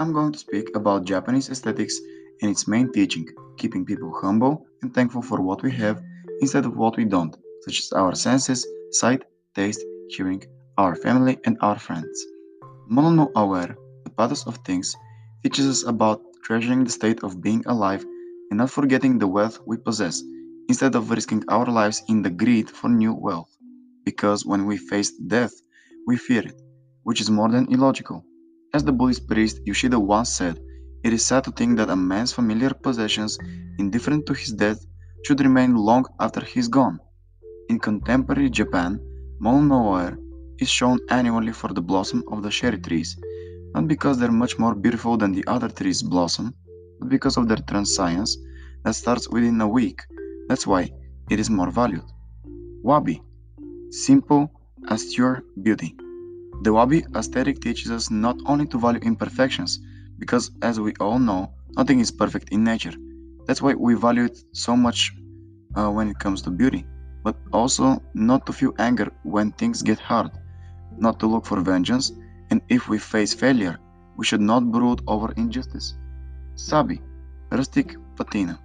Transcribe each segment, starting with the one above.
I'm going to speak about Japanese aesthetics and its main teaching, keeping people humble and thankful for what we have instead of what we don't, such as our senses, sight, taste, hearing, our family, and our friends. Mono aware, the pathos of things, teaches us about treasuring the state of being alive and not forgetting the wealth we possess, instead of risking our lives in the greed for new wealth. Because when we face death, we fear it, which is more than illogical. As the Buddhist priest Yoshida once said, it is sad to think that a man's familiar possessions, indifferent to his death, should remain long after he is gone. In contemporary Japan, Mono is shown annually for the blossom of the cherry trees, not because they're much more beautiful than the other trees blossom, but because of their transience that starts within a week. That's why it is more valued. Wabi, simple, austere beauty. The Wabi aesthetic teaches us not only to value imperfections, because as we all know, nothing is perfect in nature. That's why we value it so much uh, when it comes to beauty, but also not to feel anger when things get hard, not to look for vengeance, and if we face failure, we should not brood over injustice. Sabi, rustic patina,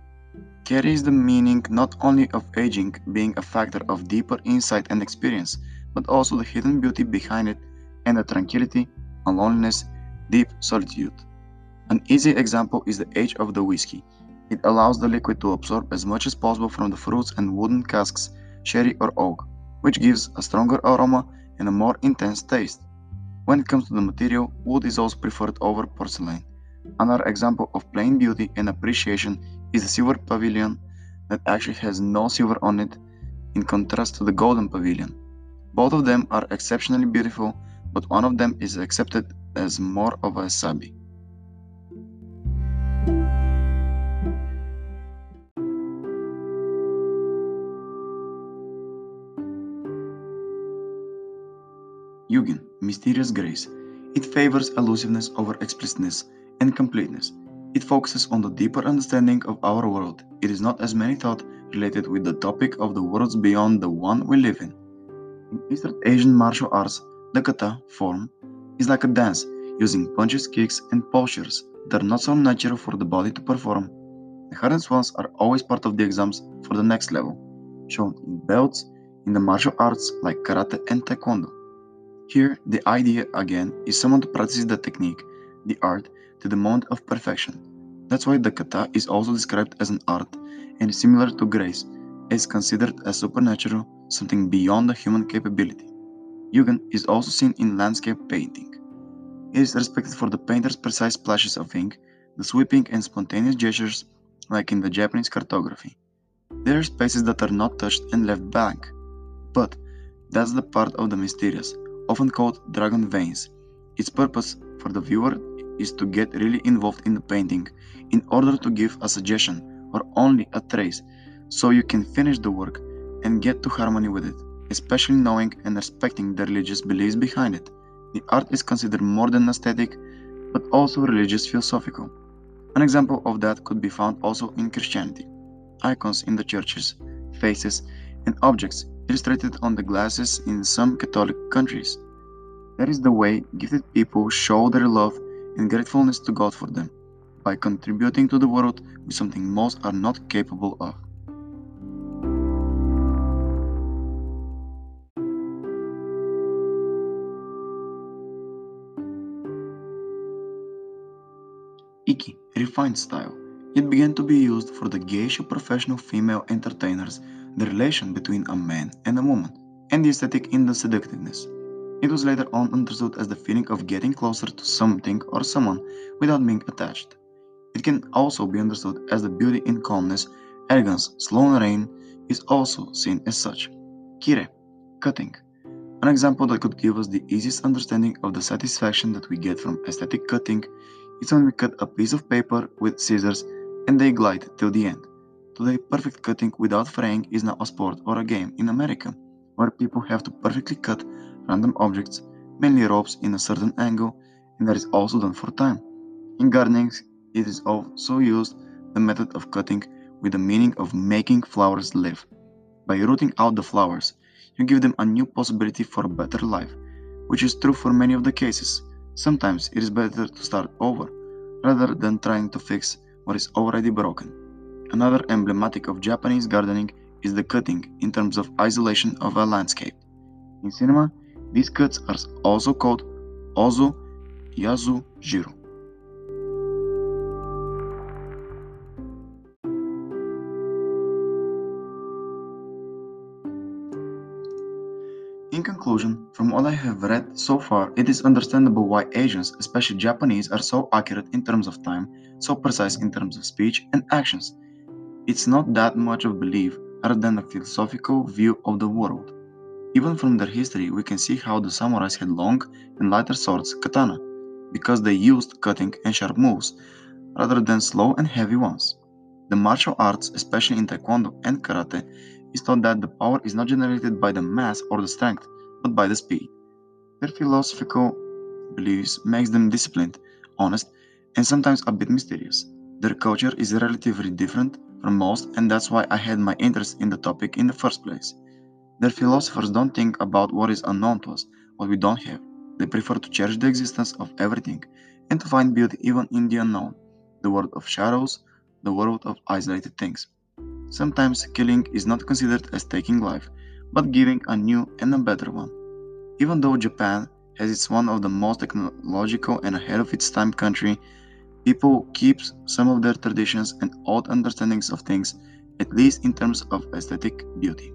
carries the meaning not only of aging being a factor of deeper insight and experience, but also the hidden beauty behind it and the tranquility and loneliness, deep solitude. An easy example is the age of the whiskey. It allows the liquid to absorb as much as possible from the fruits and wooden casks, sherry or oak, which gives a stronger aroma and a more intense taste. When it comes to the material, wood is also preferred over porcelain. Another example of plain beauty and appreciation is the silver pavilion that actually has no silver on it, in contrast to the golden pavilion. Both of them are exceptionally beautiful, but one of them is accepted as more of a sabi. Yugen, mysterious grace. It favors elusiveness over explicitness and completeness. It focuses on the deeper understanding of our world. It is not as many thought related with the topic of the worlds beyond the one we live in. In East Asian martial arts, the kata form is like a dance using punches, kicks, and postures that are not so natural for the body to perform. The hardest ones are always part of the exams for the next level, shown in belts in the martial arts like karate and taekwondo. Here, the idea again is someone to practice the technique, the art, to the moment of perfection. That's why the kata is also described as an art and similar to grace, is considered as supernatural, something beyond the human capability. Yugen is also seen in landscape painting. It is respected for the painter's precise splashes of ink, the sweeping and spontaneous gestures like in the Japanese cartography. There are spaces that are not touched and left blank. But that's the part of the mysterious, often called dragon veins. Its purpose for the viewer is to get really involved in the painting in order to give a suggestion or only a trace so you can finish the work and get to harmony with it, especially knowing and respecting the religious beliefs behind it. The art is considered more than aesthetic but also religious philosophical. An example of that could be found also in Christianity. Icons in the churches, faces, and objects illustrated on the glasses in some Catholic countries. That is the way gifted people show their love and gratefulness to God for them, by contributing to the world with something most are not capable of. Refined style. It began to be used for the geisha professional female entertainers the relation between a man and a woman, and the aesthetic in the seductiveness. It was later on understood as the feeling of getting closer to something or someone without being attached. It can also be understood as the beauty in calmness, elegance, slow rain is also seen as such. Kire, cutting. An example that could give us the easiest understanding of the satisfaction that we get from aesthetic cutting is when we cut a piece of paper with scissors and they glide till the end. Today, perfect cutting without fraying is now a sport or a game in America, where people have to perfectly cut random objects, mainly ropes, in a certain angle, and that is also done for time. In gardening, it is also used the method of cutting with the meaning of making flowers live. By rooting out the flowers, you give them a new possibility for a better life, which is true for many of the cases. Sometimes it is better to start over, rather than trying to fix what is already broken. Another emblematic of Japanese gardening is the cutting in terms of isolation of a landscape. In cinema, these cuts are also called ozu yazu jiro. In conclusion, from what I have read so far, it is understandable why Asians, especially Japanese, are so accurate in terms of time, so precise in terms of speech and actions. It's not that much of belief other than a philosophical view of the world. Even from their history, we can see how the samurais had long and lighter swords, katana, because they used cutting and sharp moves rather than slow and heavy ones. The martial arts, especially in taekwondo and karate, is taught that the power is not generated by the mass or the strength, but by the speed. Their philosophical beliefs makes them disciplined, honest, and sometimes a bit mysterious. Their culture is relatively different from most, and that's why I had my interest in the topic in the first place. Their philosophers don't think about what is unknown to us, what we don't have. They prefer to cherish the existence of everything and to find beauty even in the unknown, the world of shadows, the world of isolated things. Sometimes killing is not considered as taking life, but giving a new and a better one. Even though Japan has its one of the most technological and ahead of its time country, people keep some of their traditions and old understandings of things, at least in terms of aesthetic beauty.